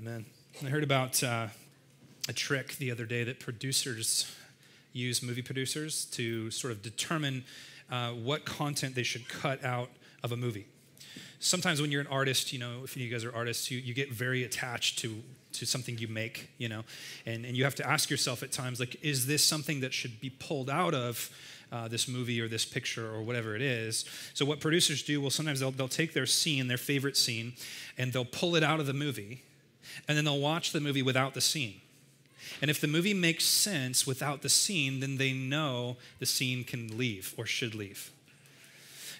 Amen. I heard about uh, a trick the other day that producers use, movie producers, to sort of determine uh, what content they should cut out of a movie. Sometimes when you're an artist, you know, if you guys are artists, you, you get very attached to to something you make, you know, and, and you have to ask yourself at times, like, is this something that should be pulled out of uh, this movie or this picture or whatever it is. So, what producers do, well, sometimes they'll, they'll take their scene, their favorite scene, and they'll pull it out of the movie and then they'll watch the movie without the scene. And if the movie makes sense without the scene, then they know the scene can leave or should leave.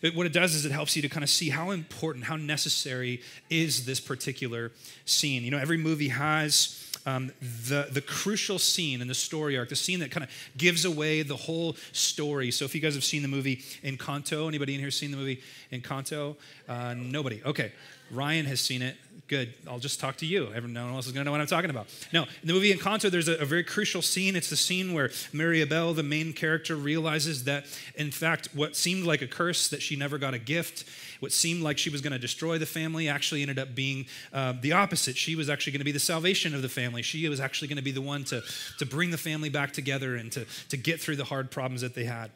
It, what it does is it helps you to kind of see how important, how necessary is this particular scene. You know, every movie has um, the, the crucial scene in the story arc, the scene that kind of gives away the whole story. So if you guys have seen the movie Encanto, anybody in here seen the movie Encanto? Uh, nobody. Okay. Ryan has seen it. Good. I'll just talk to you. No one else is going to know what I'm talking about. No, in the movie Encanto, there's a, a very crucial scene. It's the scene where Mirabel, the main character, realizes that, in fact, what seemed like a curse, that she never got a gift, what seemed like she was going to destroy the family, actually ended up being uh, the opposite. She was actually going to be the salvation of the family. She was actually going to be the one to, to bring the family back together and to, to get through the hard problems that they had.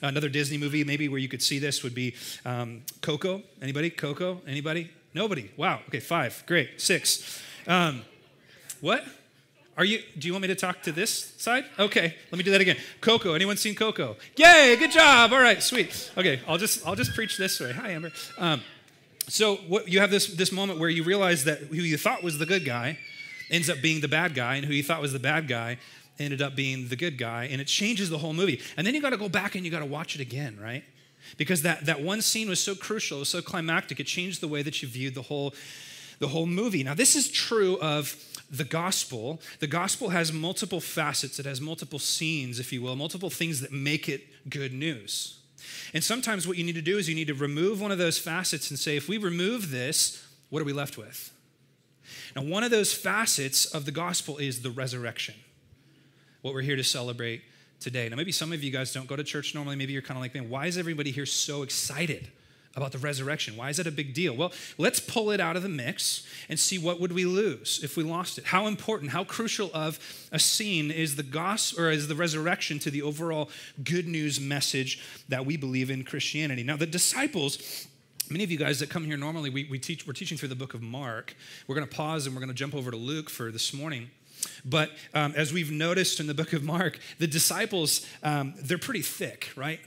Another Disney movie, maybe where you could see this, would be um, Coco. Anybody? Coco? Anybody? Nobody. Wow. Okay, five. Great. Six. Um, what? Are you? Do you want me to talk to this side? Okay, let me do that again. Coco. Anyone seen Coco? Yay! Good job. All right, sweet. Okay, I'll just I'll just preach this way. Hi, Amber. Um, so what, you have this this moment where you realize that who you thought was the good guy ends up being the bad guy, and who you thought was the bad guy ended up being the good guy, and it changes the whole movie. And then you got to go back and you got to watch it again, right? Because that, that one scene was so crucial, was so climactic, it changed the way that you viewed the whole, the whole movie. Now, this is true of the gospel. The gospel has multiple facets, it has multiple scenes, if you will, multiple things that make it good news. And sometimes what you need to do is you need to remove one of those facets and say, if we remove this, what are we left with? Now, one of those facets of the gospel is the resurrection, what we're here to celebrate today. Now, maybe some of you guys don't go to church normally. Maybe you're kind of like, man, why is everybody here so excited about the resurrection? Why is that a big deal? Well, let's pull it out of the mix and see what would we lose if we lost it. How important, how crucial of a scene is the gospel or is the resurrection to the overall good news message that we believe in Christianity? Now, the disciples Many of you guys that come here normally, we, we teach, we're teaching through the book of Mark. We're going to pause and we're going to jump over to Luke for this morning. But um, as we've noticed in the book of Mark, the disciples, um, they're pretty thick, right?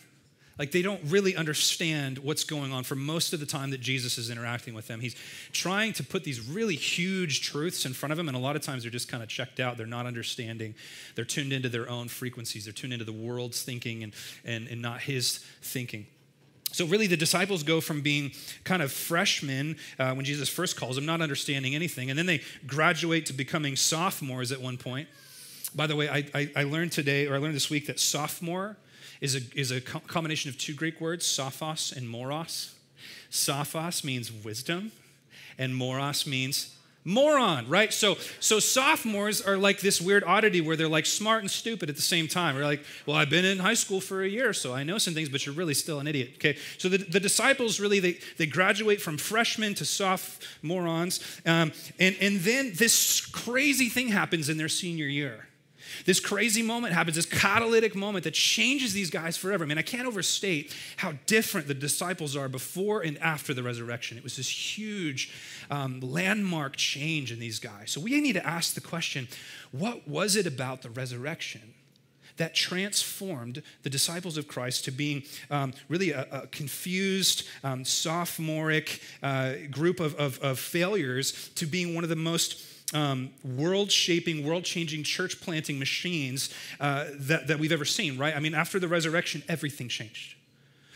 Like they don't really understand what's going on for most of the time that Jesus is interacting with them. He's trying to put these really huge truths in front of them, and a lot of times they're just kind of checked out. They're not understanding. They're tuned into their own frequencies. They're tuned into the world's thinking and, and, and not his thinking. So, really, the disciples go from being kind of freshmen uh, when Jesus first calls them, not understanding anything, and then they graduate to becoming sophomores at one point. By the way, I, I, I learned today, or I learned this week, that sophomore is a, is a combination of two Greek words, sophos and moros. Sophos means wisdom, and moros means moron, right? So, so sophomores are like this weird oddity where they're like smart and stupid at the same time. We're like, well, I've been in high school for a year, so I know some things, but you're really still an idiot. Okay, so the, the disciples really they, they graduate from freshmen to sophomorons, um, and and then this crazy thing happens in their senior year. This crazy moment happens, this catalytic moment that changes these guys forever. I mean, I can't overstate how different the disciples are before and after the resurrection. It was this huge um, landmark change in these guys. So we need to ask the question what was it about the resurrection? that transformed the disciples of Christ to being um, really a, a confused, um, sophomoric uh, group of, of, of failures to being one of the most um, world shaping, world changing, church planting machines uh, that, that we've ever seen, right? I mean, after the resurrection, everything changed.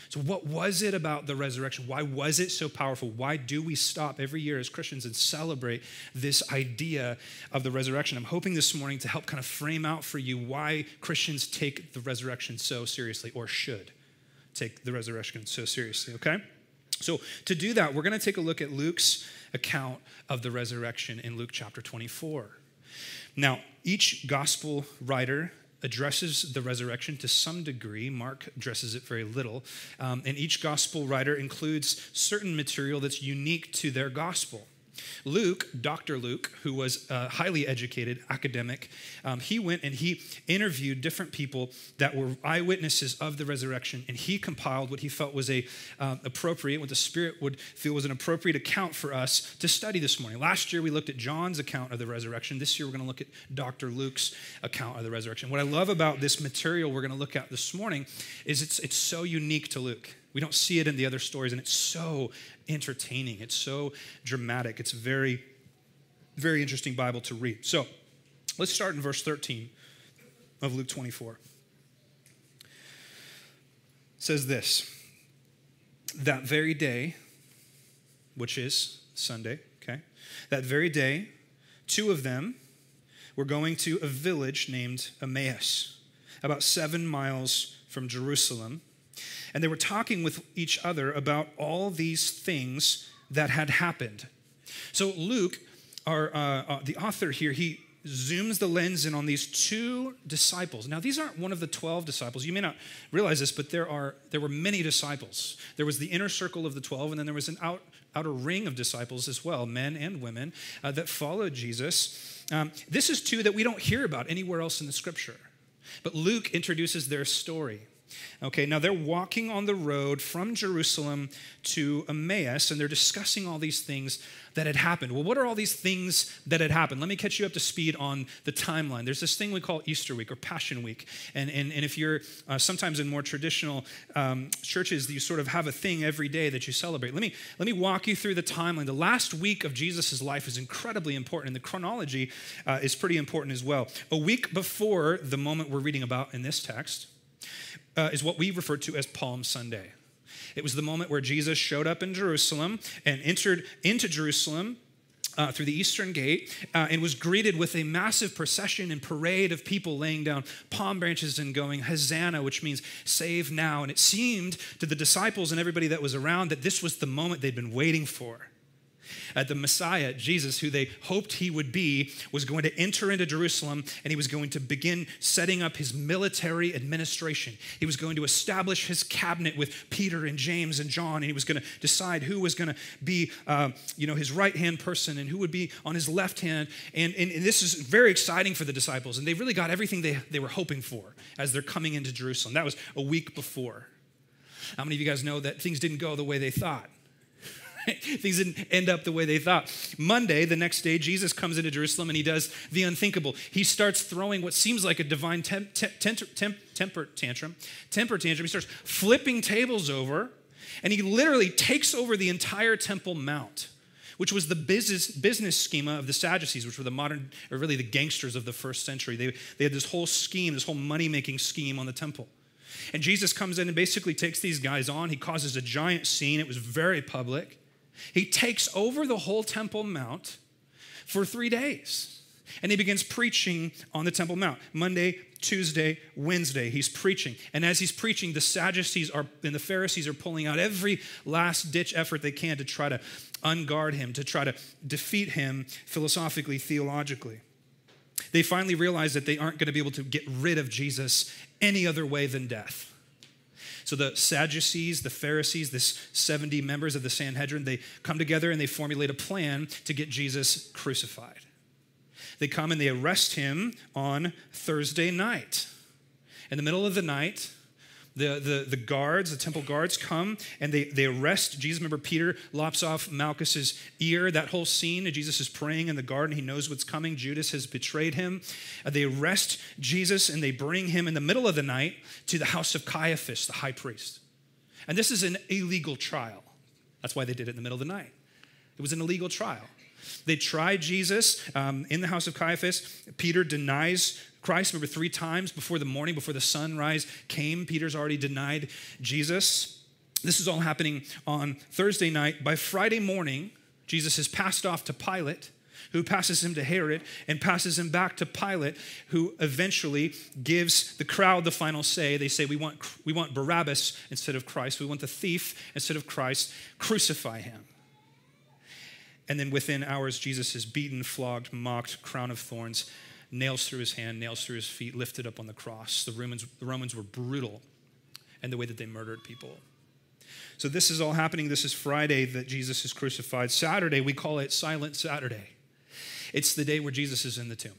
So, what was it about the resurrection? Why was it so powerful? Why do we stop every year as Christians and celebrate this idea of the resurrection? I'm hoping this morning to help kind of frame out for you why Christians take the resurrection so seriously or should take the resurrection so seriously, okay? So, to do that, we're going to take a look at Luke's account of the resurrection in Luke chapter 24. Now, each gospel writer addresses the resurrection to some degree. Mark addresses it very little. Um, and each gospel writer includes certain material that's unique to their gospel. Luke, Dr. Luke, who was a highly educated academic, um, he went and he interviewed different people that were eyewitnesses of the resurrection, and he compiled what he felt was a um, appropriate, what the Spirit would feel was an appropriate account for us to study this morning. Last year we looked at John's account of the resurrection. This year we're going to look at Dr. Luke's account of the resurrection. What I love about this material we're going to look at this morning is it's it's so unique to Luke. We don't see it in the other stories, and it's so entertaining. It's so dramatic. It's very, very interesting Bible to read. So let's start in verse 13 of Luke 24. It says this That very day, which is Sunday, okay, that very day, two of them were going to a village named Emmaus, about seven miles from Jerusalem and they were talking with each other about all these things that had happened. So, Luke, our, uh, uh, the author here, he zooms the lens in on these two disciples. Now, these aren't one of the 12 disciples. You may not realize this, but there, are, there were many disciples. There was the inner circle of the 12, and then there was an out, outer ring of disciples as well, men and women, uh, that followed Jesus. Um, this is two that we don't hear about anywhere else in the scripture. But Luke introduces their story. Okay, now they're walking on the road from Jerusalem to Emmaus and they're discussing all these things that had happened. Well, what are all these things that had happened? Let me catch you up to speed on the timeline. There's this thing we call Easter week or Passion week. And, and, and if you're uh, sometimes in more traditional um, churches, you sort of have a thing every day that you celebrate. Let me, let me walk you through the timeline. The last week of Jesus' life is incredibly important, and the chronology uh, is pretty important as well. A week before the moment we're reading about in this text, uh, is what we refer to as Palm Sunday. It was the moment where Jesus showed up in Jerusalem and entered into Jerusalem uh, through the eastern gate uh, and was greeted with a massive procession and parade of people laying down palm branches and going, Hosanna, which means save now. And it seemed to the disciples and everybody that was around that this was the moment they'd been waiting for uh, the Messiah, Jesus, who they hoped he would be, was going to enter into Jerusalem and he was going to begin setting up his military administration. He was going to establish his cabinet with Peter and James and John, and he was going to decide who was going to be, uh, you know, his right hand person and who would be on his left hand. And, and, and this is very exciting for the disciples, and they really got everything they, they were hoping for as they're coming into Jerusalem. That was a week before. How many of you guys know that things didn't go the way they thought? Things didn't end up the way they thought. Monday, the next day, Jesus comes into Jerusalem and he does the unthinkable. He starts throwing what seems like a divine temp, temp, temp, temper tantrum. Temper tantrum. He starts flipping tables over, and he literally takes over the entire Temple Mount which was the business, business schema of the Sadducees, which were the modern, or really the gangsters of the first century. They, they had this whole scheme, this whole money making scheme on the temple. And Jesus comes in and basically takes these guys on. He causes a giant scene. It was very public. He takes over the whole Temple Mount for three days. And he begins preaching on the Temple Mount. Monday, Tuesday, Wednesday, he's preaching. And as he's preaching, the Sadducees are and the Pharisees are pulling out every last ditch effort they can to try to unguard him, to try to defeat him philosophically, theologically. They finally realize that they aren't going to be able to get rid of Jesus any other way than death. So the Sadducees, the Pharisees, this 70 members of the Sanhedrin, they come together and they formulate a plan to get Jesus crucified. They come and they arrest him on Thursday night. In the middle of the night, the, the, the guards, the temple guards come and they, they arrest Jesus. Remember, Peter lops off Malchus's ear. That whole scene, Jesus is praying in the garden. He knows what's coming. Judas has betrayed him. Uh, they arrest Jesus and they bring him in the middle of the night to the house of Caiaphas, the high priest. And this is an illegal trial. That's why they did it in the middle of the night. It was an illegal trial. They tried Jesus um, in the house of Caiaphas. Peter denies Christ. Remember, three times before the morning, before the sunrise came, Peter's already denied Jesus. This is all happening on Thursday night. By Friday morning, Jesus is passed off to Pilate, who passes him to Herod and passes him back to Pilate, who eventually gives the crowd the final say. They say, We want, we want Barabbas instead of Christ. We want the thief instead of Christ. Crucify him. And then within hours, Jesus is beaten, flogged, mocked, crown of thorns, nails through his hand, nails through his feet, lifted up on the cross. The Romans, the Romans were brutal in the way that they murdered people. So this is all happening. This is Friday that Jesus is crucified. Saturday, we call it Silent Saturday. It's the day where Jesus is in the tomb.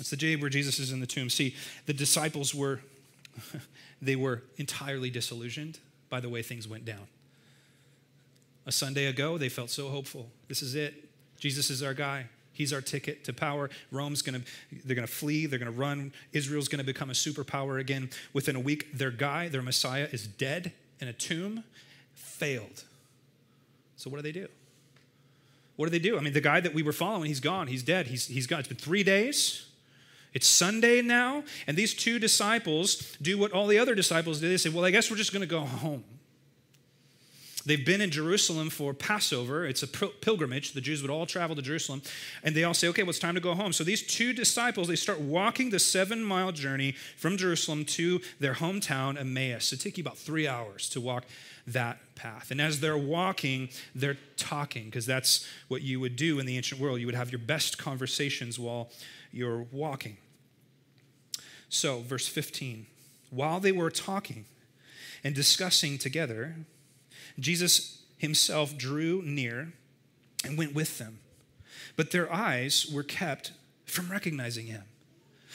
It's the day where Jesus is in the tomb. See, the disciples were they were entirely disillusioned by the way things went down. A Sunday ago, they felt so hopeful. This is it. Jesus is our guy. He's our ticket to power. Rome's going to, they're going to flee. They're going to run. Israel's going to become a superpower again. Within a week, their guy, their Messiah, is dead in a tomb, failed. So what do they do? What do they do? I mean, the guy that we were following, he's gone. He's dead. He's, he's gone. It's been three days. It's Sunday now. And these two disciples do what all the other disciples did. They say, well, I guess we're just going to go home. They've been in Jerusalem for Passover. It's a pilgrimage. The Jews would all travel to Jerusalem. And they all say, okay, well, it's time to go home. So these two disciples, they start walking the seven mile journey from Jerusalem to their hometown, Emmaus. It takes you about three hours to walk that path. And as they're walking, they're talking, because that's what you would do in the ancient world. You would have your best conversations while you're walking. So, verse 15 while they were talking and discussing together, Jesus himself drew near and went with them, but their eyes were kept from recognizing him.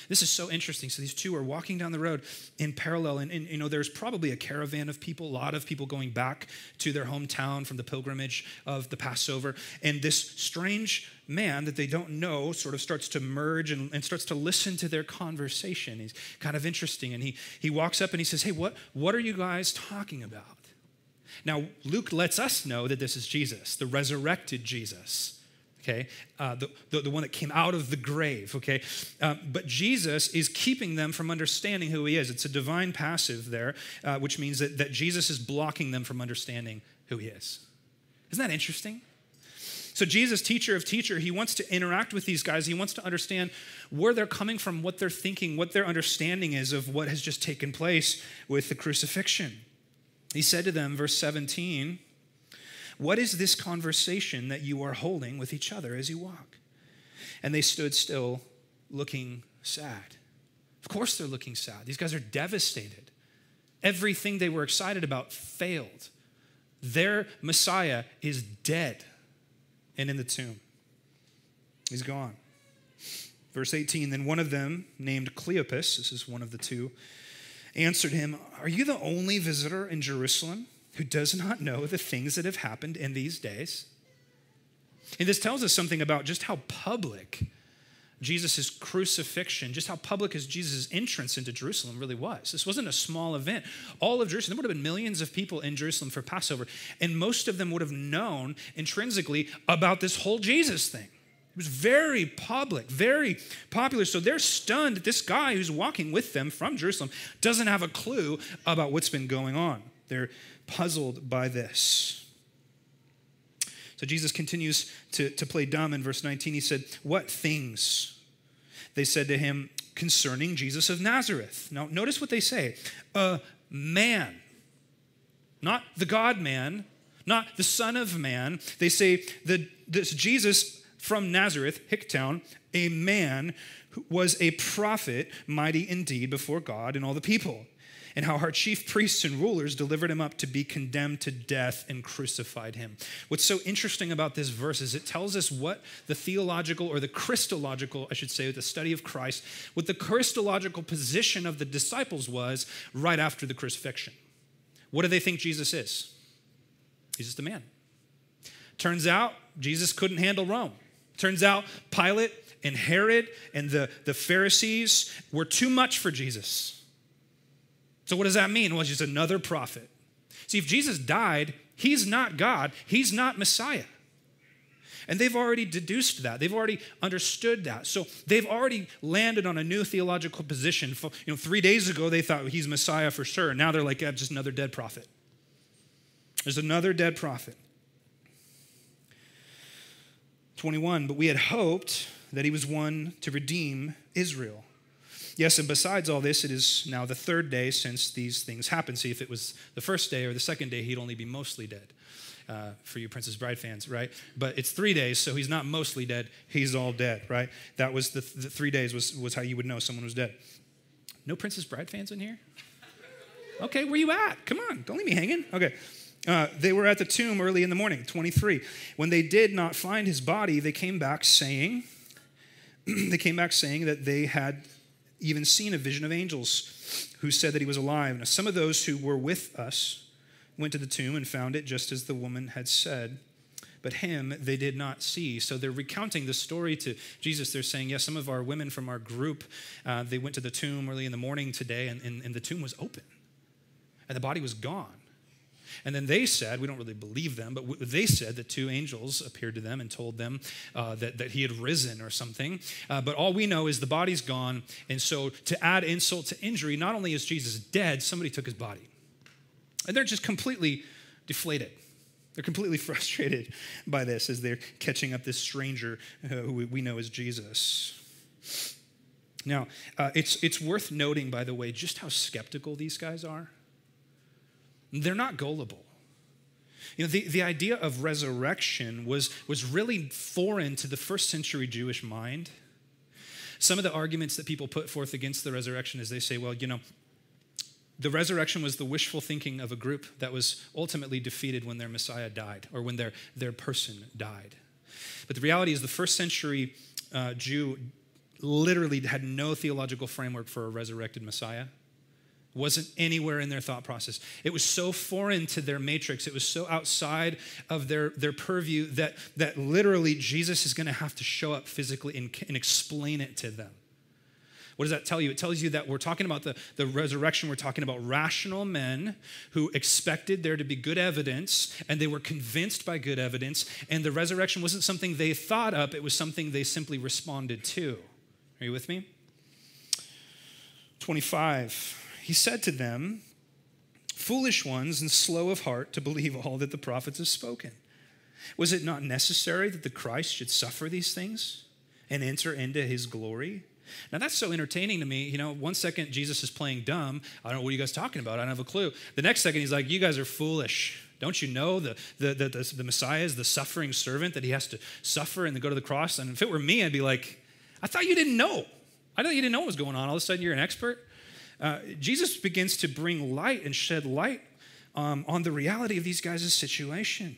This is so interesting. So these two are walking down the road in parallel, and, and, you know there's probably a caravan of people, a lot of people going back to their hometown from the pilgrimage of the Passover, and this strange man that they don't know sort of starts to merge and, and starts to listen to their conversation. He's kind of interesting, and he he walks up and he says, "Hey, what what are you guys talking about?" Now, Luke lets us know that this is Jesus, the resurrected Jesus, okay? Uh, the, the, the, one that came out of the grave, okay? Uh, but Jesus is keeping them from understanding who he is. It's a divine passive there, uh, which means that, that Jesus is blocking them from understanding who he is. Isn't that interesting? So, Jesus, teacher of teacher, he wants to interact with these guys. He wants to understand where they're coming from, what they're thinking, what their understanding is of what has just taken place with the crucifixion. He said to them, verse 17, What is this conversation that you are holding with each other as you walk? And they stood still, looking sad. Of course, they're looking sad. These guys are devastated. Everything they were excited about failed. Their Messiah is dead and in the tomb. He's gone. Verse 18 Then one of them, named Cleopas, this is one of the two, answered him, Are you the only visitor in Jerusalem who does not know the things that have happened in these days? And this tells us something about just how public Jesus' crucifixion, just how public as Jesus' entrance into Jerusalem really was. This wasn't a small event. All of Jerusalem, there would have been millions of people in Jerusalem for Passover, and most of them would have known intrinsically about this whole Jesus thing was very public, very popular. So they're stunned that this guy who's walking with them from Jerusalem doesn't have a clue about what's been going on. They're puzzled by this. So Jesus continues to, to play dumb in verse 19. He said, What things? They said to him concerning Jesus of Nazareth. Now, notice what they say a man, not the God man, not the Son of Man. They say that this Jesus from Nazareth, Hicktown, a man who was a prophet, mighty indeed before God and all the people, and how our chief priests and rulers delivered him up to be condemned to death and crucified him. What's so interesting about this verse is it tells us what the theological or the Christological, I should say, the study of Christ, what the Christological position of the disciples was right after the crucifixion. What do they think Jesus is? He's just a man. Turns out Jesus couldn't handle Rome. Turns out Pilate and Herod and the, the Pharisees were too much for Jesus. So, what does that mean? Well, he's another prophet. See, if Jesus died, he's not God, he's not Messiah. And they've already deduced that. They've already understood that. So they've already landed on a new theological position. You know, three days ago they thought he's Messiah for sure. Now they're like, yeah, just another dead prophet. There's another dead prophet. 21, but we had hoped that he was one to redeem Israel. Yes, and besides all this, it is now the third day since these things happened. See, if it was the first day or the second day, he'd only be mostly dead. Uh, for you Princess Bride fans, right? But it's three days, so he's not mostly dead. He's all dead, right? That was the, the three days was, was how you would know someone was dead. No Princess Bride fans in here? Okay, where you at? Come on, don't leave me hanging. Okay. Uh, they were at the tomb early in the morning, 23. When they did not find his body, they came back saying, they came back saying that they had even seen a vision of angels who said that he was alive. Now, some of those who were with us went to the tomb and found it just as the woman had said but him they did not see. So they're recounting the story to Jesus. They're saying, yes, some of our women from our group, uh, they went to the tomb early in the morning today, and, and, and the tomb was open, and the body was gone. And then they said, we don't really believe them, but they said that two angels appeared to them and told them uh, that, that he had risen or something. Uh, but all we know is the body's gone. And so to add insult to injury, not only is Jesus dead, somebody took his body. And they're just completely deflated. They're completely frustrated by this as they're catching up this stranger uh, who we know is Jesus. Now, uh, it's, it's worth noting, by the way, just how skeptical these guys are. They're not gullible. You know, the, the idea of resurrection was, was really foreign to the first century Jewish mind. Some of the arguments that people put forth against the resurrection is they say, well, you know, the resurrection was the wishful thinking of a group that was ultimately defeated when their Messiah died or when their, their person died. But the reality is, the first century uh, Jew literally had no theological framework for a resurrected Messiah. Wasn't anywhere in their thought process. It was so foreign to their matrix, it was so outside of their, their purview that, that literally Jesus is going to have to show up physically and, and explain it to them. What does that tell you? It tells you that we're talking about the, the resurrection, we're talking about rational men who expected there to be good evidence and they were convinced by good evidence. And the resurrection wasn't something they thought up, it was something they simply responded to. Are you with me? 25. He said to them, Foolish ones and slow of heart to believe all that the prophets have spoken. Was it not necessary that the Christ should suffer these things and enter into his glory? Now that's so entertaining to me. You know, one second Jesus is playing dumb. I don't know what you guys are talking about. I don't have a clue. The next second he's like, you guys are foolish. Don't you know the, the, the, the, the Messiah is the suffering servant that he has to suffer and then go to the cross? And if it were me, I'd be like, I thought you didn't know. I thought you didn't know what was going on. All of a sudden you're an expert. Uh, Jesus begins to bring light and shed light um, on the reality of these guys' situation.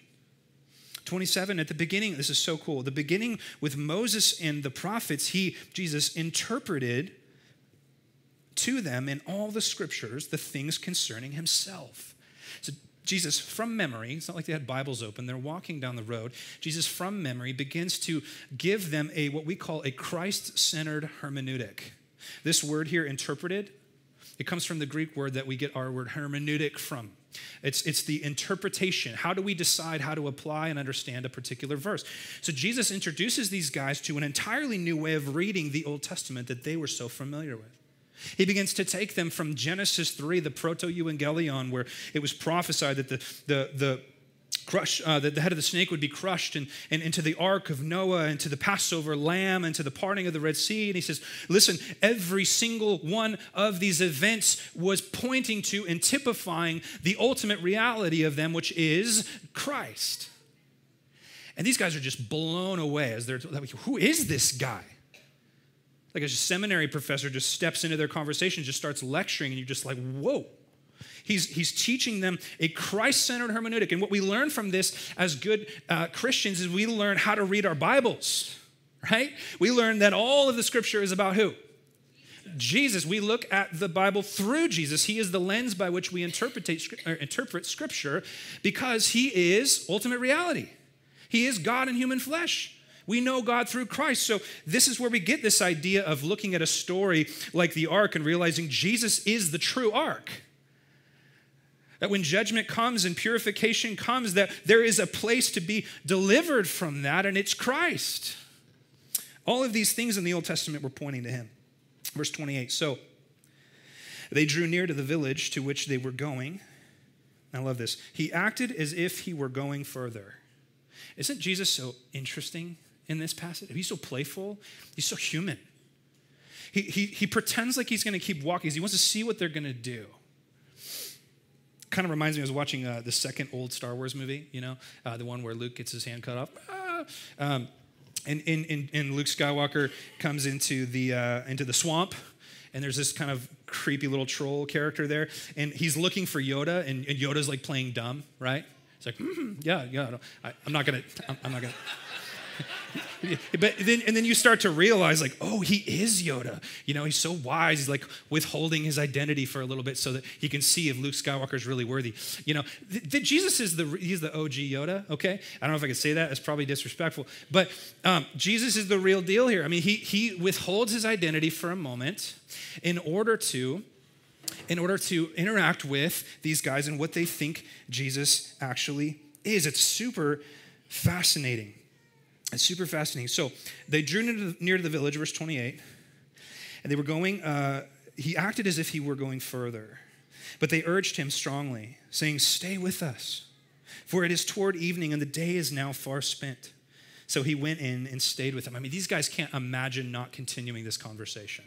27 at the beginning this is so cool. The beginning with moses and the prophets he jesus interpreted to them in all the scriptures the things concerning himself. So jesus from memory it's not like they had bibles open they're walking down the road. Jesus from memory begins to give them a what we call a christ-centered hermeneutic. This word here interpreted it comes from the greek word that we get our word hermeneutic from it's, it's the interpretation. How do we decide how to apply and understand a particular verse? So Jesus introduces these guys to an entirely new way of reading the Old Testament that they were so familiar with. He begins to take them from Genesis 3, the proto evangelion, where it was prophesied that the, the, the uh, that the head of the snake would be crushed, and, and into the ark of Noah, and to the Passover lamb, and to the parting of the Red Sea. And he says, Listen, every single one of these events was pointing to and typifying the ultimate reality of them, which is Christ. And these guys are just blown away as they're like, Who is this guy? Like a seminary professor just steps into their conversation, just starts lecturing, and you're just like, Whoa. He's, he's teaching them a Christ centered hermeneutic. And what we learn from this as good uh, Christians is we learn how to read our Bibles, right? We learn that all of the scripture is about who? Jesus. We look at the Bible through Jesus. He is the lens by which we interpret, interpret scripture because he is ultimate reality. He is God in human flesh. We know God through Christ. So, this is where we get this idea of looking at a story like the ark and realizing Jesus is the true ark. That when judgment comes and purification comes, that there is a place to be delivered from that, and it's Christ. All of these things in the Old Testament were pointing to him. Verse 28 So they drew near to the village to which they were going. I love this. He acted as if he were going further. Isn't Jesus so interesting in this passage? He's so playful, he's so human. He, he, he pretends like he's going to keep walking. He wants to see what they're going to do kind of reminds me, I was watching uh, the second old Star Wars movie, you know, uh, the one where Luke gets his hand cut off. Ah! Um, and, and, and, and, Luke Skywalker comes into the, uh, into the swamp, and there's this kind of creepy little troll character there, and he's looking for Yoda, and, and Yoda's like playing dumb, right? It's like, mm, yeah, yeah. I, am not gonna. I'm, I'm not gonna. but then, and then you start to realize, like, oh, he is Yoda. You know, he's so wise. He's like withholding his identity for a little bit so that he can see if Luke Skywalker is really worthy. You know, th- th- Jesus is the he's the OG Yoda. Okay, I don't know if I can say that. That's probably disrespectful, but um, Jesus is the real deal here. I mean, he he withholds his identity for a moment in order to in order to interact with these guys and what they think Jesus actually is. It's super fascinating. It's super fascinating. So they drew near to the, near to the village, verse 28, and they were going, uh, he acted as if he were going further. But they urged him strongly, saying, Stay with us, for it is toward evening, and the day is now far spent. So he went in and stayed with them. I mean, these guys can't imagine not continuing this conversation.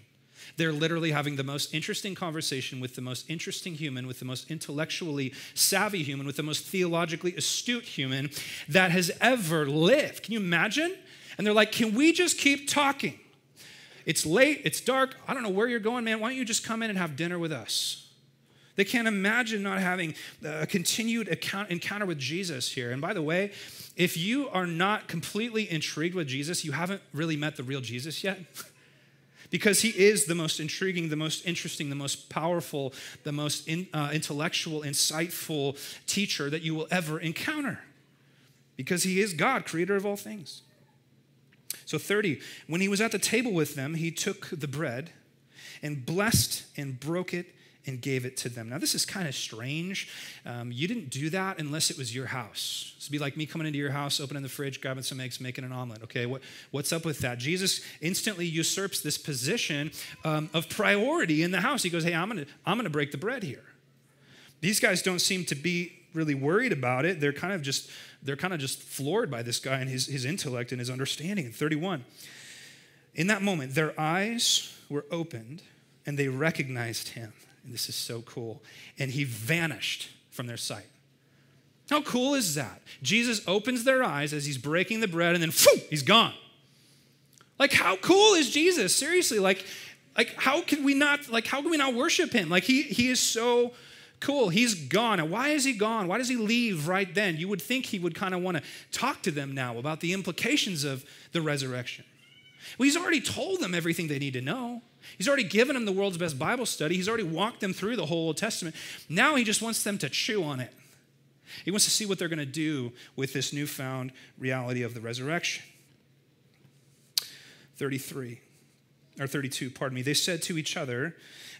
They're literally having the most interesting conversation with the most interesting human, with the most intellectually savvy human, with the most theologically astute human that has ever lived. Can you imagine? And they're like, Can we just keep talking? It's late, it's dark. I don't know where you're going, man. Why don't you just come in and have dinner with us? They can't imagine not having a continued encounter with Jesus here. And by the way, if you are not completely intrigued with Jesus, you haven't really met the real Jesus yet. because he is the most intriguing, the most interesting, the most powerful, the most in, uh, intellectual, insightful teacher that you will ever encounter. Because he is God, creator of all things. So, 30, when he was at the table with them, he took the bread and blessed and broke it and gave it to them. Now, this is kind of strange. Um, you didn't do that unless it was your house. It'd be like me coming into your house, opening the fridge, grabbing some eggs, making an omelet. Okay, what, what's up with that? Jesus instantly usurps this position um, of priority in the house. He goes, Hey, I'm to I'm to break the bread here. These guys don't seem to be really worried about it. They're kind of just they're kind of just floored by this guy and his, his intellect and his understanding. In 31. In that moment, their eyes were opened and they recognized him. And this is so cool. And he vanished from their sight. How cool is that? Jesus opens their eyes as he's breaking the bread and then phew, he's gone. Like how cool is Jesus? Seriously, like like how can we not like how can we not worship him? Like he he is so cool. He's gone. And why is he gone? Why does he leave right then? You would think he would kind of want to talk to them now about the implications of the resurrection. Well, he's already told them everything they need to know. He's already given them the world's best Bible study. He's already walked them through the whole Old Testament. Now he just wants them to chew on it. He wants to see what they're going to do with this newfound reality of the resurrection. 33 or 32, pardon me. They said to each other,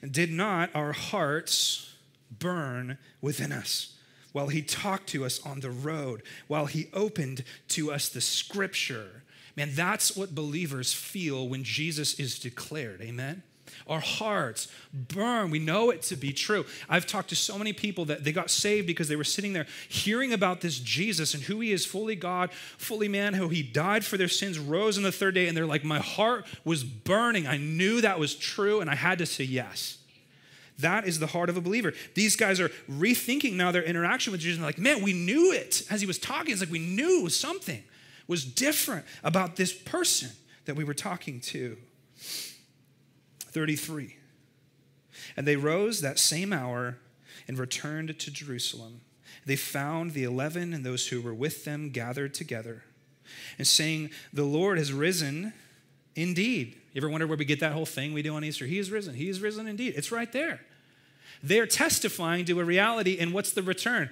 Did not our hearts burn within us while he talked to us on the road, while he opened to us the scripture? Man, that's what believers feel when Jesus is declared. Amen? Our hearts burn. We know it to be true. I've talked to so many people that they got saved because they were sitting there hearing about this Jesus and who he is fully God, fully man, how he died for their sins, rose on the third day, and they're like, My heart was burning. I knew that was true, and I had to say yes. That is the heart of a believer. These guys are rethinking now their interaction with Jesus. And like, man, we knew it. As he was talking, it's like we knew something was different about this person that we were talking to. 33. And they rose that same hour and returned to Jerusalem. They found the eleven and those who were with them gathered together and saying, The Lord has risen indeed. You ever wonder where we get that whole thing we do on Easter? He is risen. He is risen indeed. It's right there. They're testifying to a reality, and what's the return?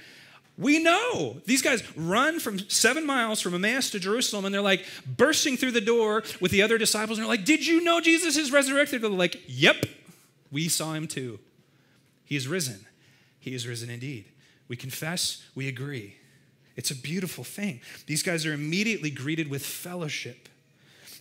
We know. These guys run from seven miles from Emmaus to Jerusalem and they're like bursting through the door with the other disciples and they're like, Did you know Jesus is resurrected? They're like, Yep, we saw him too. He is risen. He is risen indeed. We confess, we agree. It's a beautiful thing. These guys are immediately greeted with fellowship.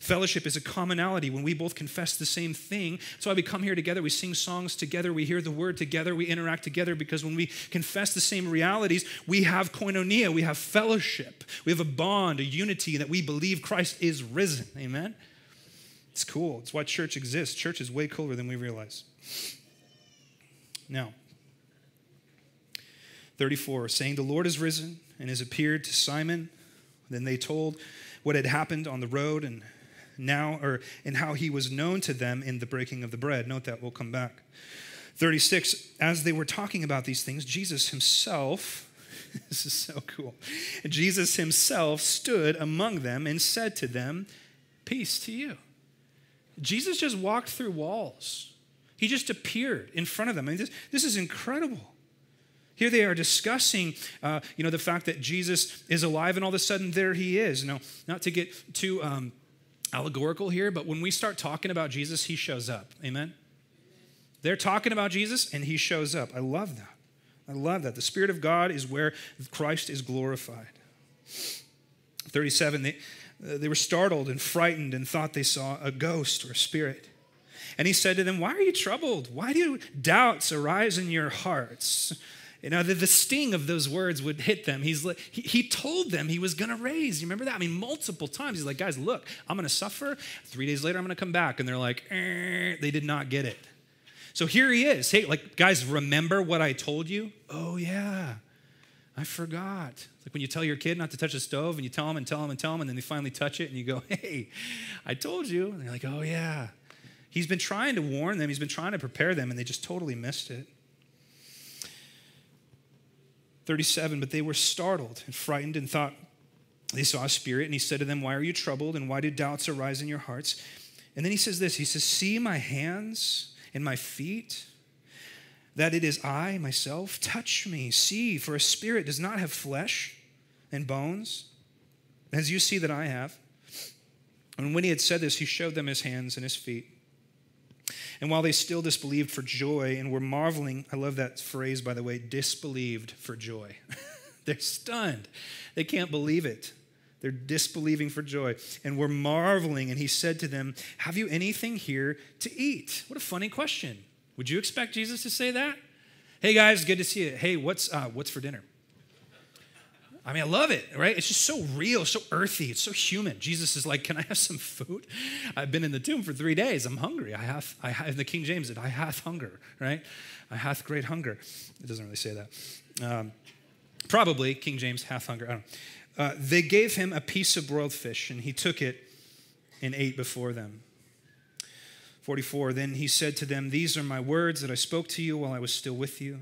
Fellowship is a commonality when we both confess the same thing. That's why we come here together. We sing songs together. We hear the word together. We interact together because when we confess the same realities, we have koinonia. We have fellowship. We have a bond, a unity that we believe Christ is risen. Amen? It's cool. It's why church exists. Church is way cooler than we realize. Now, 34, saying, The Lord is risen and has appeared to Simon. Then they told what had happened on the road and now or and how he was known to them in the breaking of the bread. Note that we'll come back. 36, as they were talking about these things, Jesus himself, this is so cool. Jesus himself stood among them and said to them, Peace to you. Jesus just walked through walls. He just appeared in front of them. I mean, this, this is incredible. Here they are discussing, uh, you know, the fact that Jesus is alive, and all of a sudden there he is. Now, not to get too um, allegorical here, but when we start talking about Jesus, he shows up. Amen? They're talking about Jesus, and he shows up. I love that. I love that. The Spirit of God is where Christ is glorified. 37, they, uh, they were startled and frightened and thought they saw a ghost or a spirit. And he said to them, Why are you troubled? Why do doubts arise in your hearts? You know, the, the sting of those words would hit them. He's like, he, he told them he was going to raise. You remember that? I mean, multiple times. He's like, guys, look, I'm going to suffer. Three days later, I'm going to come back. And they're like, eh. they did not get it. So here he is. Hey, like, guys, remember what I told you? Oh, yeah. I forgot. like when you tell your kid not to touch the stove and you tell them and tell them and tell them, and then they finally touch it and you go, hey, I told you. And they're like, oh, yeah. He's been trying to warn them, he's been trying to prepare them, and they just totally missed it. 37, but they were startled and frightened and thought they saw a spirit. And he said to them, Why are you troubled? And why do doubts arise in your hearts? And then he says this He says, See my hands and my feet, that it is I myself. Touch me, see, for a spirit does not have flesh and bones, as you see that I have. And when he had said this, he showed them his hands and his feet. And while they still disbelieved for joy and were marveling, I love that phrase, by the way, disbelieved for joy. They're stunned. They can't believe it. They're disbelieving for joy. And we're marveling. And he said to them, Have you anything here to eat? What a funny question. Would you expect Jesus to say that? Hey guys, good to see you. Hey, what's, uh, what's for dinner? I mean, I love it, right? It's just so real, so earthy, it's so human. Jesus is like, Can I have some food? I've been in the tomb for three days. I'm hungry. I have, I have, the King James, it, I hath hunger, right? I hath great hunger. It doesn't really say that. Um, probably, King James, hath hunger. I don't know. Uh, they gave him a piece of broiled fish, and he took it and ate before them. 44 Then he said to them, These are my words that I spoke to you while I was still with you,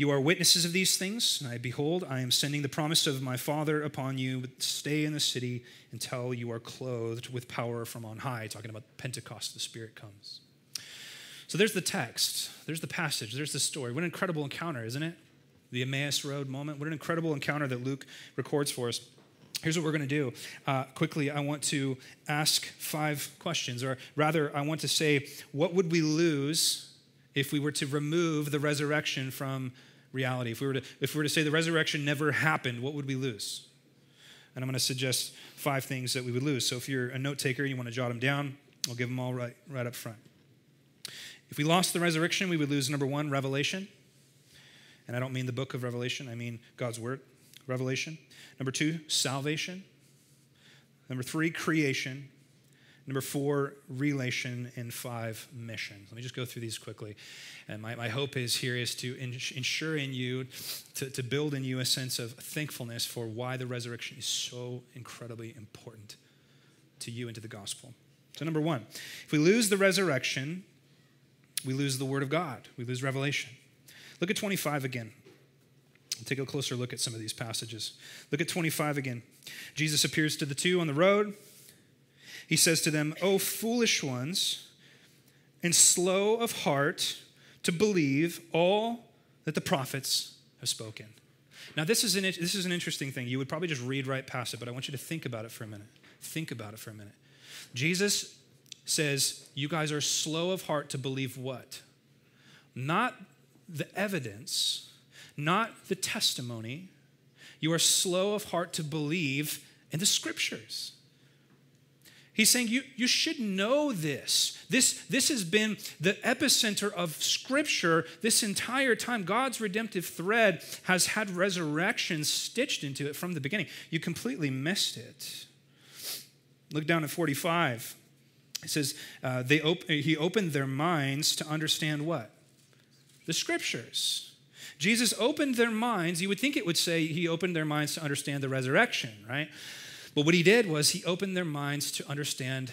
You are witnesses of these things, I behold, I am sending the promise of my Father upon you. Stay in the city until you are clothed with power from on high. Talking about Pentecost, the Spirit comes. So there's the text, there's the passage, there's the story. What an incredible encounter, isn't it? The Emmaus Road moment. What an incredible encounter that Luke records for us. Here's what we're going to do. Uh, quickly, I want to ask five questions, or rather, I want to say, what would we lose if we were to remove the resurrection from reality? If we were to, if we were to say the resurrection never happened, what would we lose? And I'm going to suggest five things that we would lose. So if you're a note taker, you want to jot them down, I'll give them all right, right up front. If we lost the resurrection, we would lose number one, revelation. And I don't mean the book of Revelation, I mean God's word, revelation. Number two, salvation. Number three, creation. Number four, relation. And five, mission. Let me just go through these quickly. And my, my hope is here is to ensure in you, to, to build in you a sense of thankfulness for why the resurrection is so incredibly important to you and to the gospel. So, number one, if we lose the resurrection, we lose the word of God, we lose revelation. Look at 25 again take a closer look at some of these passages. Look at 25 again. Jesus appears to the two on the road. He says to them, O foolish ones, and slow of heart to believe all that the prophets have spoken. Now, this is, an, this is an interesting thing. You would probably just read right past it, but I want you to think about it for a minute. Think about it for a minute. Jesus says, You guys are slow of heart to believe what? Not the evidence not the testimony. You are slow of heart to believe in the scriptures. He's saying you, you should know this. this. This has been the epicenter of Scripture this entire time. God's redemptive thread has had resurrection stitched into it from the beginning. You completely missed it. Look down at 45. It says, uh, they op- He opened their minds to understand what? The scriptures. Jesus opened their minds. You would think it would say he opened their minds to understand the resurrection, right? But what he did was he opened their minds to understand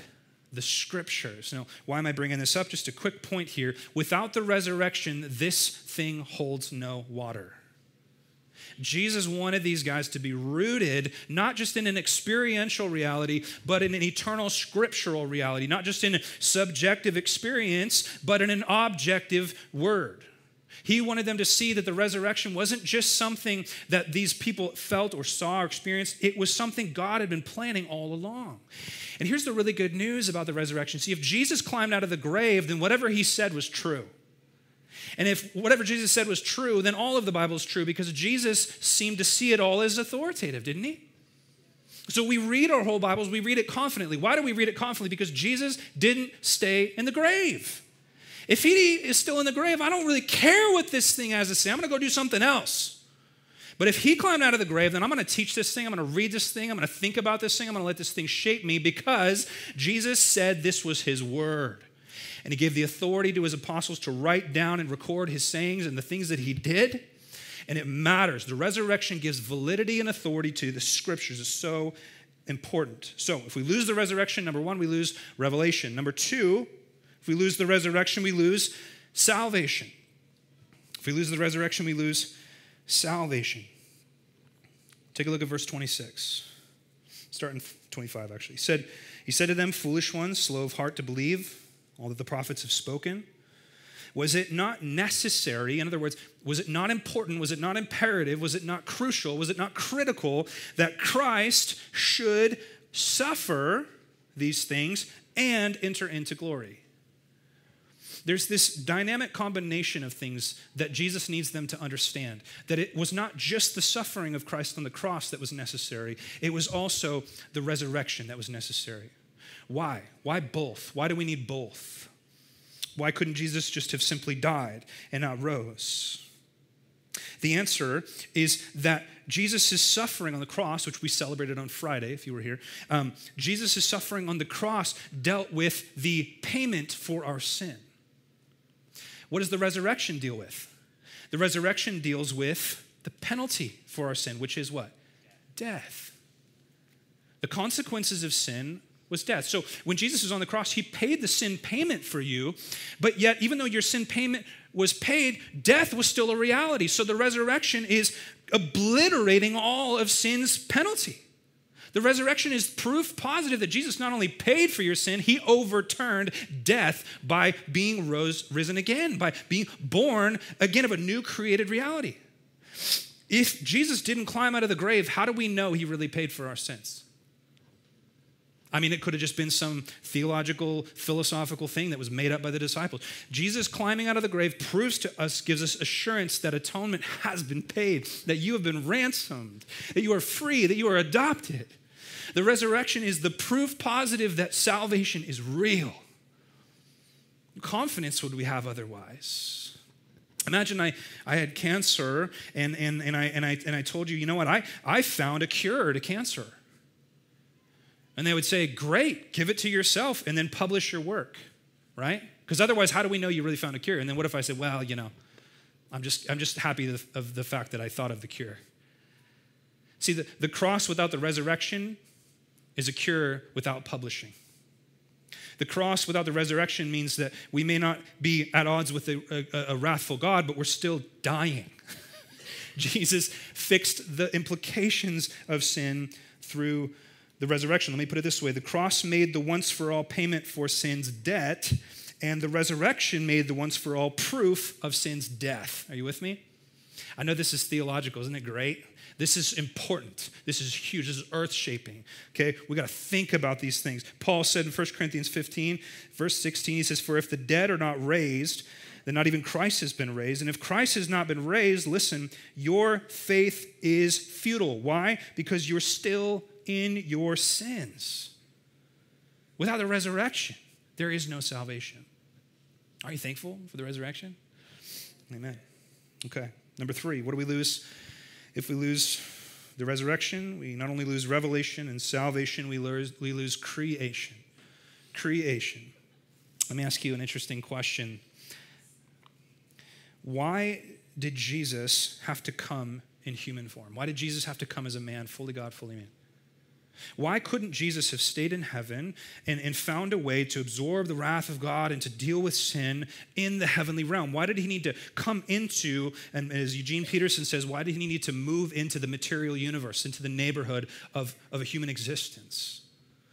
the scriptures. Now, why am I bringing this up? Just a quick point here. Without the resurrection, this thing holds no water. Jesus wanted these guys to be rooted not just in an experiential reality, but in an eternal scriptural reality, not just in subjective experience, but in an objective word. He wanted them to see that the resurrection wasn't just something that these people felt or saw or experienced, it was something God had been planning all along. And here's the really good news about the resurrection. See, if Jesus climbed out of the grave, then whatever he said was true. And if whatever Jesus said was true, then all of the Bible is true because Jesus seemed to see it all as authoritative, didn't he? So we read our whole Bibles, we read it confidently. Why do we read it confidently? Because Jesus didn't stay in the grave. If he is still in the grave, I don't really care what this thing has to say. I'm going to go do something else. But if he climbed out of the grave, then I'm going to teach this thing. I'm going to read this thing. I'm going to think about this thing. I'm going to let this thing shape me because Jesus said this was his word. And he gave the authority to his apostles to write down and record his sayings and the things that he did. And it matters. The resurrection gives validity and authority to the scriptures. It's so important. So if we lose the resurrection, number one, we lose revelation. Number two, if we lose the resurrection, we lose salvation. If we lose the resurrection, we lose salvation. Take a look at verse 26. Start in 25, actually. He said, he said to them, Foolish ones, slow of heart to believe all that the prophets have spoken. Was it not necessary? In other words, was it not important? Was it not imperative? Was it not crucial? Was it not critical that Christ should suffer these things and enter into glory? There's this dynamic combination of things that Jesus needs them to understand. That it was not just the suffering of Christ on the cross that was necessary, it was also the resurrection that was necessary. Why? Why both? Why do we need both? Why couldn't Jesus just have simply died and not rose? The answer is that Jesus' suffering on the cross, which we celebrated on Friday, if you were here, um, Jesus' suffering on the cross dealt with the payment for our sin. What does the resurrection deal with? The resurrection deals with the penalty for our sin, which is what? Death. The consequences of sin was death. So when Jesus was on the cross, he paid the sin payment for you, but yet, even though your sin payment was paid, death was still a reality. So the resurrection is obliterating all of sin's penalty. The resurrection is proof positive that Jesus not only paid for your sin, he overturned death by being rose, risen again, by being born again of a new created reality. If Jesus didn't climb out of the grave, how do we know he really paid for our sins? I mean, it could have just been some theological, philosophical thing that was made up by the disciples. Jesus climbing out of the grave proves to us, gives us assurance that atonement has been paid, that you have been ransomed, that you are free, that you are adopted. The resurrection is the proof positive that salvation is real. Confidence would we have otherwise? Imagine I, I had cancer and, and, and, I, and, I, and I told you, you know what, I, I found a cure to cancer. And they would say, Great, give it to yourself and then publish your work, right? Because otherwise, how do we know you really found a cure? And then what if I said, Well, you know, I'm just, I'm just happy of the fact that I thought of the cure. See, the, the cross without the resurrection is a cure without publishing. The cross without the resurrection means that we may not be at odds with a, a, a wrathful God, but we're still dying. Jesus fixed the implications of sin through the resurrection. Let me put it this way the cross made the once for all payment for sin's debt, and the resurrection made the once for all proof of sin's death. Are you with me? I know this is theological, isn't it great? This is important. This is huge. This is earth shaping. Okay? We got to think about these things. Paul said in 1 Corinthians 15, verse 16, he says, For if the dead are not raised, then not even Christ has been raised. And if Christ has not been raised, listen, your faith is futile. Why? Because you're still in your sins. Without the resurrection, there is no salvation. Are you thankful for the resurrection? Amen. Okay. Number three, what do we lose if we lose the resurrection, we not only lose revelation and salvation, we lose, we lose creation. Creation. Let me ask you an interesting question. Why did Jesus have to come in human form? Why did Jesus have to come as a man, fully God, fully man? Why couldn't Jesus have stayed in heaven and, and found a way to absorb the wrath of God and to deal with sin in the heavenly realm? Why did he need to come into, and as Eugene Peterson says, why did he need to move into the material universe, into the neighborhood of, of a human existence?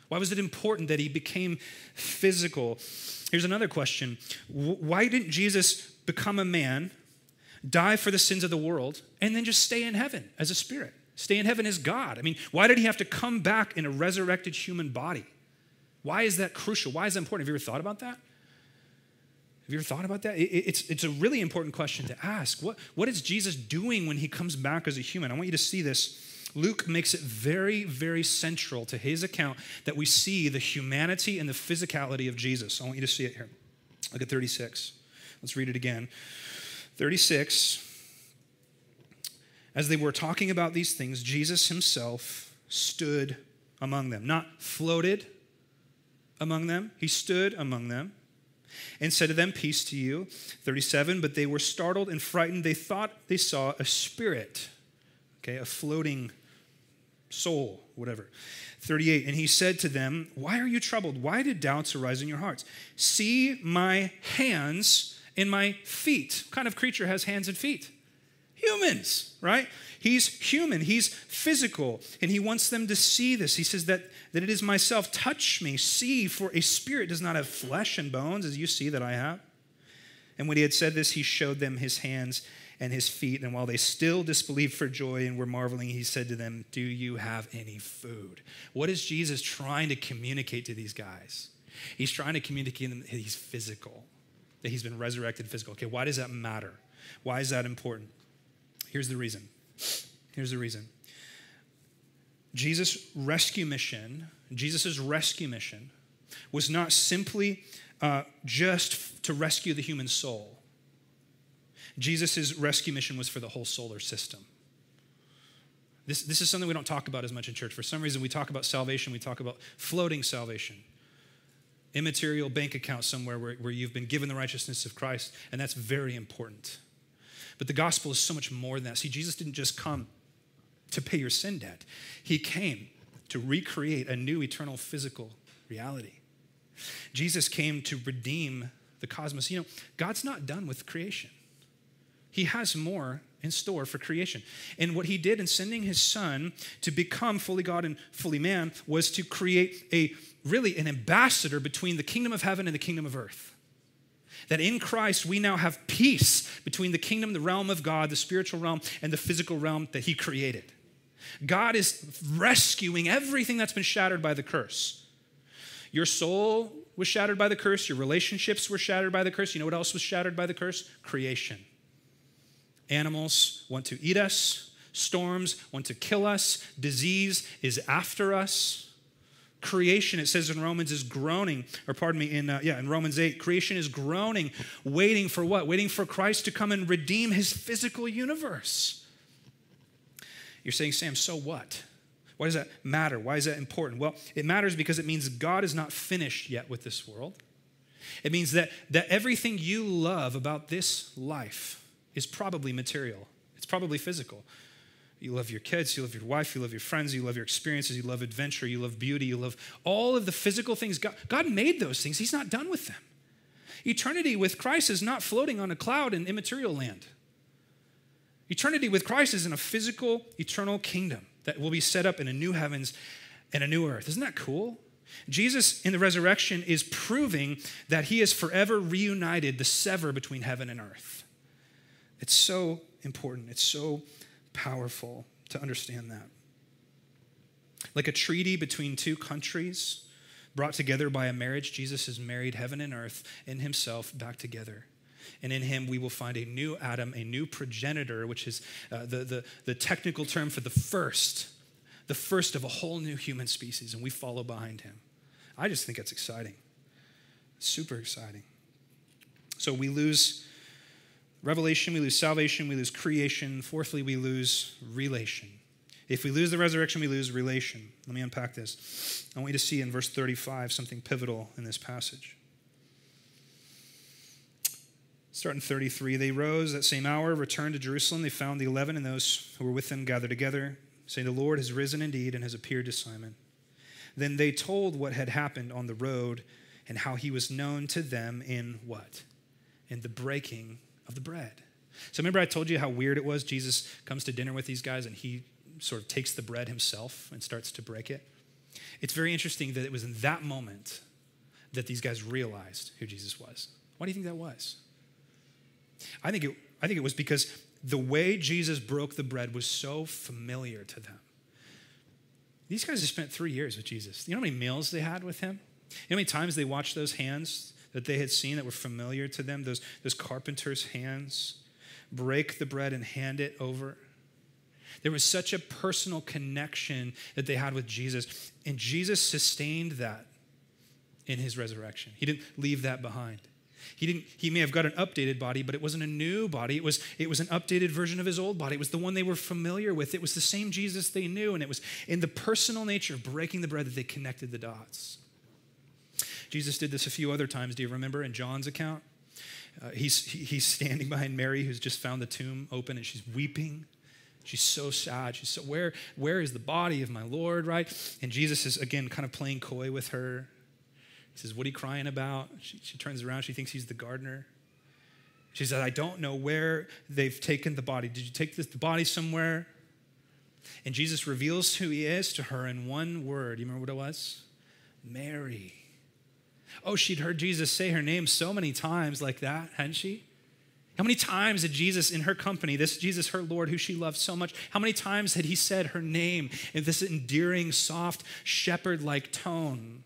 Why was it important that he became physical? Here's another question Why didn't Jesus become a man, die for the sins of the world, and then just stay in heaven as a spirit? Stay in heaven as God. I mean, why did he have to come back in a resurrected human body? Why is that crucial? Why is that important? Have you ever thought about that? Have you ever thought about that? It's, it's a really important question to ask. What, what is Jesus doing when he comes back as a human? I want you to see this. Luke makes it very, very central to his account that we see the humanity and the physicality of Jesus. I want you to see it here. Look at 36. Let's read it again. 36 as they were talking about these things, Jesus himself stood among them, not floated among them, he stood among them and said to them, Peace to you. 37, but they were startled and frightened. They thought they saw a spirit, okay, a floating soul, whatever. 38, and he said to them, Why are you troubled? Why did doubts arise in your hearts? See my hands and my feet. What kind of creature has hands and feet? Humans, right? He's human, he's physical, and he wants them to see this. He says that, that it is myself. Touch me, see, for a spirit does not have flesh and bones, as you see that I have. And when he had said this, he showed them his hands and his feet. And while they still disbelieved for joy and were marveling, he said to them, Do you have any food? What is Jesus trying to communicate to these guys? He's trying to communicate to them that he's physical, that he's been resurrected physical. Okay, why does that matter? Why is that important? Here's the reason. Here's the reason. Jesus' rescue mission, Jesus' rescue mission was not simply uh, just to rescue the human soul. Jesus' rescue mission was for the whole solar system. This, this is something we don't talk about as much in church. For some reason, we talk about salvation, we talk about floating salvation, immaterial bank account somewhere where, where you've been given the righteousness of Christ, and that's very important. But the gospel is so much more than that. See, Jesus didn't just come to pay your sin debt, He came to recreate a new eternal physical reality. Jesus came to redeem the cosmos. You know, God's not done with creation, He has more in store for creation. And what He did in sending His Son to become fully God and fully man was to create a really an ambassador between the kingdom of heaven and the kingdom of earth. That in Christ we now have peace between the kingdom, the realm of God, the spiritual realm, and the physical realm that He created. God is rescuing everything that's been shattered by the curse. Your soul was shattered by the curse, your relationships were shattered by the curse. You know what else was shattered by the curse? Creation. Animals want to eat us, storms want to kill us, disease is after us creation it says in romans is groaning or pardon me in uh, yeah in romans 8 creation is groaning waiting for what? Waiting for christ to come and redeem his physical universe. You're saying sam so what? Why does that matter? Why is that important? Well it matters because it means god is not finished yet with this world. It means that that everything you love about this life is probably material. It's probably physical you love your kids, you love your wife, you love your friends, you love your experiences, you love adventure, you love beauty, you love all of the physical things. God, God made those things, He's not done with them. Eternity with Christ is not floating on a cloud in immaterial land. Eternity with Christ is in a physical, eternal kingdom that will be set up in a new heavens and a new earth. Isn't that cool? Jesus in the resurrection is proving that he has forever reunited the sever between heaven and earth. It's so important. It's so powerful to understand that. Like a treaty between two countries brought together by a marriage, Jesus has married heaven and earth in himself back together. And in him, we will find a new Adam, a new progenitor, which is uh, the, the, the technical term for the first, the first of a whole new human species, and we follow behind him. I just think it's exciting. Super exciting. So we lose Revelation, we lose salvation, we lose creation. Fourthly, we lose relation. If we lose the resurrection, we lose relation. Let me unpack this. I want you to see in verse 35 something pivotal in this passage. Starting 33, they rose that same hour, returned to Jerusalem. They found the eleven and those who were with them gathered together, saying, The Lord has risen indeed and has appeared to Simon. Then they told what had happened on the road and how he was known to them in what? In the breaking of the bread. So remember, I told you how weird it was. Jesus comes to dinner with these guys and he sort of takes the bread himself and starts to break it. It's very interesting that it was in that moment that these guys realized who Jesus was. Why do you think that was? I think it, I think it was because the way Jesus broke the bread was so familiar to them. These guys have spent three years with Jesus. You know how many meals they had with him? You know how many times they watched those hands that they had seen that were familiar to them, those, those carpenter's hands, break the bread and hand it over? There was such a personal connection that they had with Jesus, and Jesus sustained that in his resurrection. He didn't leave that behind. He didn't he may have got an updated body, but it wasn't a new body. It was it was an updated version of his old body. It was the one they were familiar with. It was the same Jesus they knew and it was in the personal nature of breaking the bread that they connected the dots. Jesus did this a few other times. Do you remember in John's account? Uh, he's, he's standing behind Mary, who's just found the tomb open, and she's weeping. She's so sad. She's so, where, where is the body of my Lord, right? And Jesus is, again, kind of playing coy with her. He says, What are you crying about? She, she turns around. She thinks he's the gardener. She says, I don't know where they've taken the body. Did you take this, the body somewhere? And Jesus reveals who he is to her in one word. You remember what it was? Mary. Oh, she'd heard Jesus say her name so many times like that, hadn't she? How many times had Jesus in her company, this Jesus, her Lord, who she loved so much, how many times had he said her name in this endearing, soft, shepherd like tone?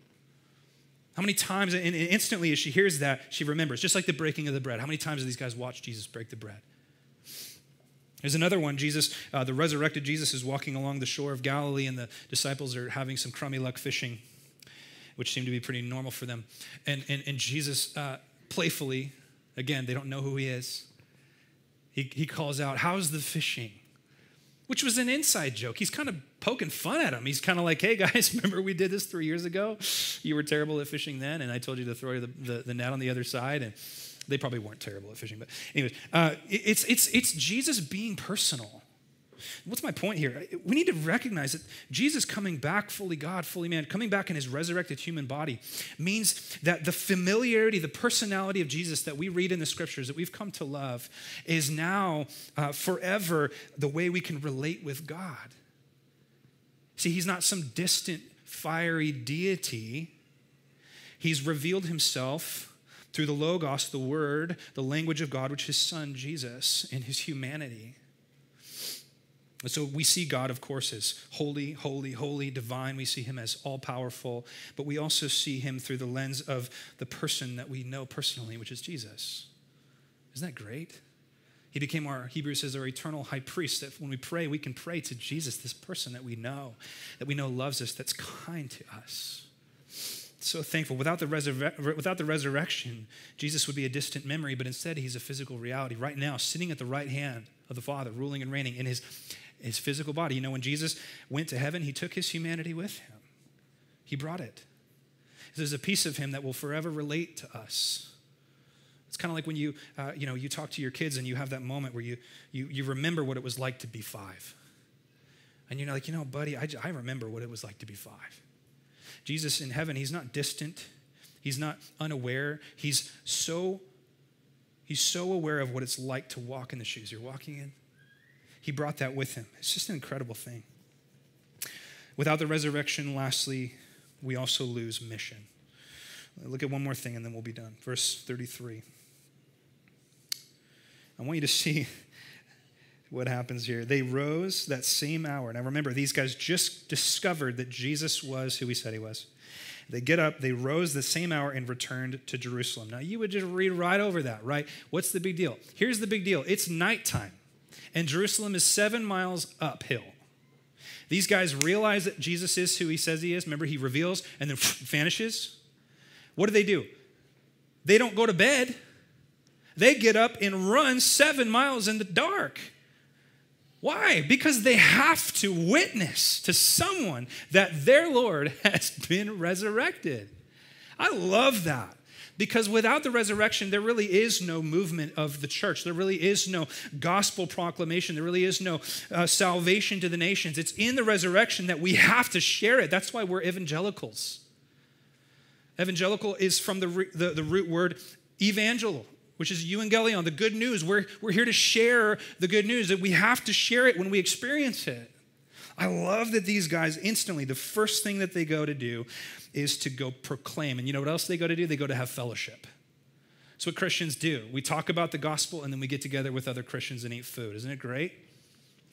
How many times, and instantly as she hears that, she remembers, just like the breaking of the bread. How many times have these guys watched Jesus break the bread? There's another one. Jesus, uh, the resurrected Jesus, is walking along the shore of Galilee, and the disciples are having some crummy luck fishing, which seemed to be pretty normal for them. And, and, and Jesus, uh, playfully, again, they don't know who he is, he, he calls out, How's the fishing? which was an inside joke. He's kind of poking fun at him. He's kind of like, hey guys, remember we did this three years ago? You were terrible at fishing then, and I told you to throw the, the, the net on the other side. And they probably weren't terrible at fishing, but anyways, uh, it's, it's, it's Jesus being personal. What's my point here? We need to recognize that Jesus coming back fully God, fully man, coming back in his resurrected human body means that the familiarity, the personality of Jesus that we read in the scriptures that we've come to love is now uh, forever the way we can relate with God. See, he's not some distant, fiery deity. He's revealed himself through the Logos, the Word, the language of God, which is His Son, Jesus, in His humanity. So we see God, of course, as holy, holy, holy, divine. We see him as all powerful, but we also see him through the lens of the person that we know personally, which is Jesus. Isn't that great? He became our, Hebrews says, our eternal high priest. That when we pray, we can pray to Jesus, this person that we know, that we know loves us, that's kind to us. So thankful. Without the, resurre- without the resurrection, Jesus would be a distant memory, but instead, he's a physical reality right now, sitting at the right hand of the Father, ruling and reigning in his his physical body. You know, when Jesus went to heaven, he took his humanity with him, he brought it. There's a piece of him that will forever relate to us. It's kind of like when you, uh, you know, you talk to your kids and you have that moment where you, you, you remember what it was like to be five. And you're like, you know, buddy, I, I remember what it was like to be five. Jesus in heaven, he's not distant. He's not unaware. He's so, he's so aware of what it's like to walk in the shoes you're walking in. He brought that with him. It's just an incredible thing. Without the resurrection, lastly, we also lose mission. Look at one more thing and then we'll be done. Verse 33. I want you to see what happens here. They rose that same hour. Now remember, these guys just discovered that Jesus was who he said he was. They get up, they rose the same hour and returned to Jerusalem. Now you would just read right over that, right? What's the big deal? Here's the big deal it's nighttime and Jerusalem is seven miles uphill. These guys realize that Jesus is who he says he is. Remember, he reveals and then vanishes. What do they do? They don't go to bed. They get up and run seven miles in the dark. Why? Because they have to witness to someone that their Lord has been resurrected. I love that. Because without the resurrection, there really is no movement of the church. There really is no gospel proclamation. There really is no uh, salvation to the nations. It's in the resurrection that we have to share it. That's why we're evangelicals. Evangelical is from the, the, the root word evangel, which is euangelion, the good news. We're, we're here to share the good news, that we have to share it when we experience it. I love that these guys instantly, the first thing that they go to do is to go proclaim. And you know what else they go to do? They go to have fellowship. That's what Christians do. We talk about the gospel and then we get together with other Christians and eat food. Isn't it great?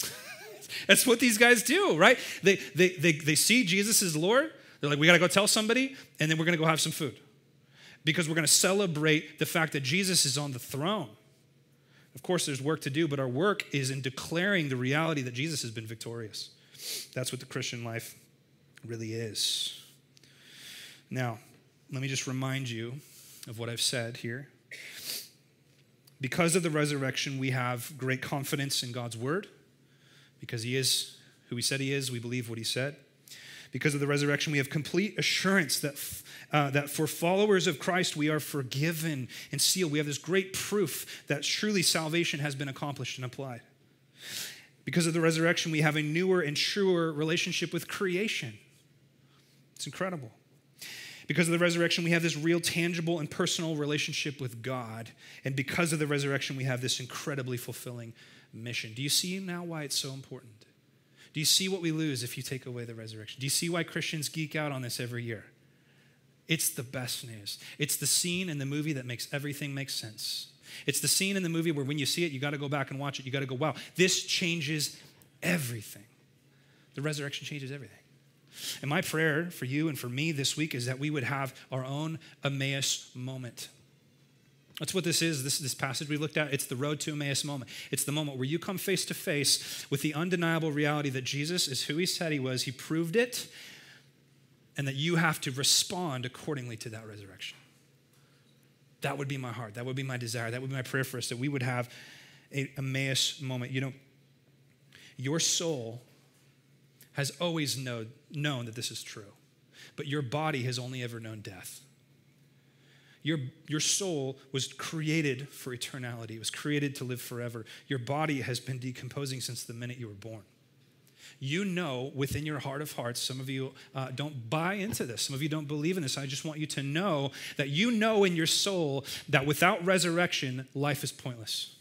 That's what these guys do, right? They, they, they, they see Jesus as Lord. They're like, we got to go tell somebody, and then we're going to go have some food because we're going to celebrate the fact that Jesus is on the throne. Of course, there's work to do, but our work is in declaring the reality that Jesus has been victorious. That's what the Christian life really is. Now, let me just remind you of what I've said here. Because of the resurrection, we have great confidence in God's word. Because he is who he said he is, we believe what he said. Because of the resurrection, we have complete assurance that, uh, that for followers of Christ, we are forgiven and sealed. We have this great proof that truly salvation has been accomplished and applied. Because of the resurrection, we have a newer and truer relationship with creation. It's incredible. Because of the resurrection, we have this real, tangible, and personal relationship with God. And because of the resurrection, we have this incredibly fulfilling mission. Do you see now why it's so important? Do you see what we lose if you take away the resurrection? Do you see why Christians geek out on this every year? It's the best news. It's the scene in the movie that makes everything make sense. It's the scene in the movie where when you see it, you got to go back and watch it. You got to go, wow, this changes everything. The resurrection changes everything. And my prayer for you and for me this week is that we would have our own Emmaus moment. That's what this is, this, this passage we looked at. It's the road to Emmaus moment. It's the moment where you come face to face with the undeniable reality that Jesus is who he said he was. He proved it, and that you have to respond accordingly to that resurrection. That would be my heart. That would be my desire. That would be my prayer for us that we would have a Emmaus moment. You know, your soul has always know, known that this is true, but your body has only ever known death. Your, your soul was created for eternality, it was created to live forever. Your body has been decomposing since the minute you were born. You know within your heart of hearts, some of you uh, don't buy into this, some of you don't believe in this. I just want you to know that you know in your soul that without resurrection, life is pointless.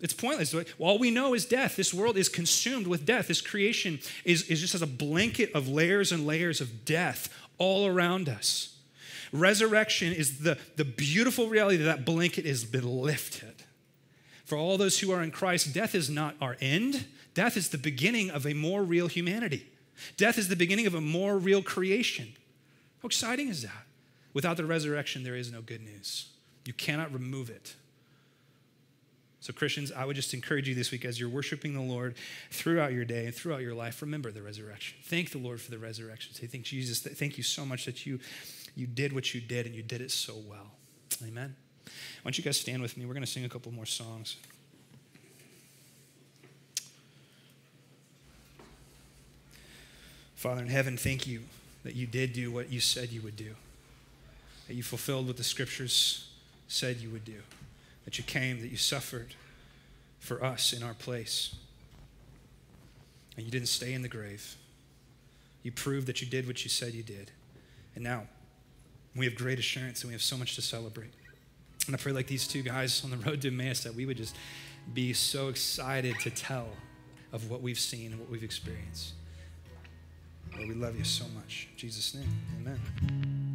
It's pointless. All we know is death. This world is consumed with death. This creation is, is just as a blanket of layers and layers of death all around us. Resurrection is the, the beautiful reality that that blanket has been lifted. For all those who are in Christ, death is not our end, death is the beginning of a more real humanity. Death is the beginning of a more real creation. How exciting is that? Without the resurrection, there is no good news. You cannot remove it. So, Christians, I would just encourage you this week as you're worshiping the Lord throughout your day and throughout your life, remember the resurrection. Thank the Lord for the resurrection. Say, thank Jesus. Thank you so much that you, you did what you did and you did it so well. Amen. Why don't you guys stand with me? We're going to sing a couple more songs. Father in heaven, thank you that you did do what you said you would do, that you fulfilled what the scriptures said you would do that you came, that you suffered for us in our place. And you didn't stay in the grave. You proved that you did what you said you did. And now we have great assurance and we have so much to celebrate. And I pray, like these two guys on the road to Emmaus, that we would just be so excited to tell of what we've seen and what we've experienced. Lord, we love you so much. In Jesus' name, amen.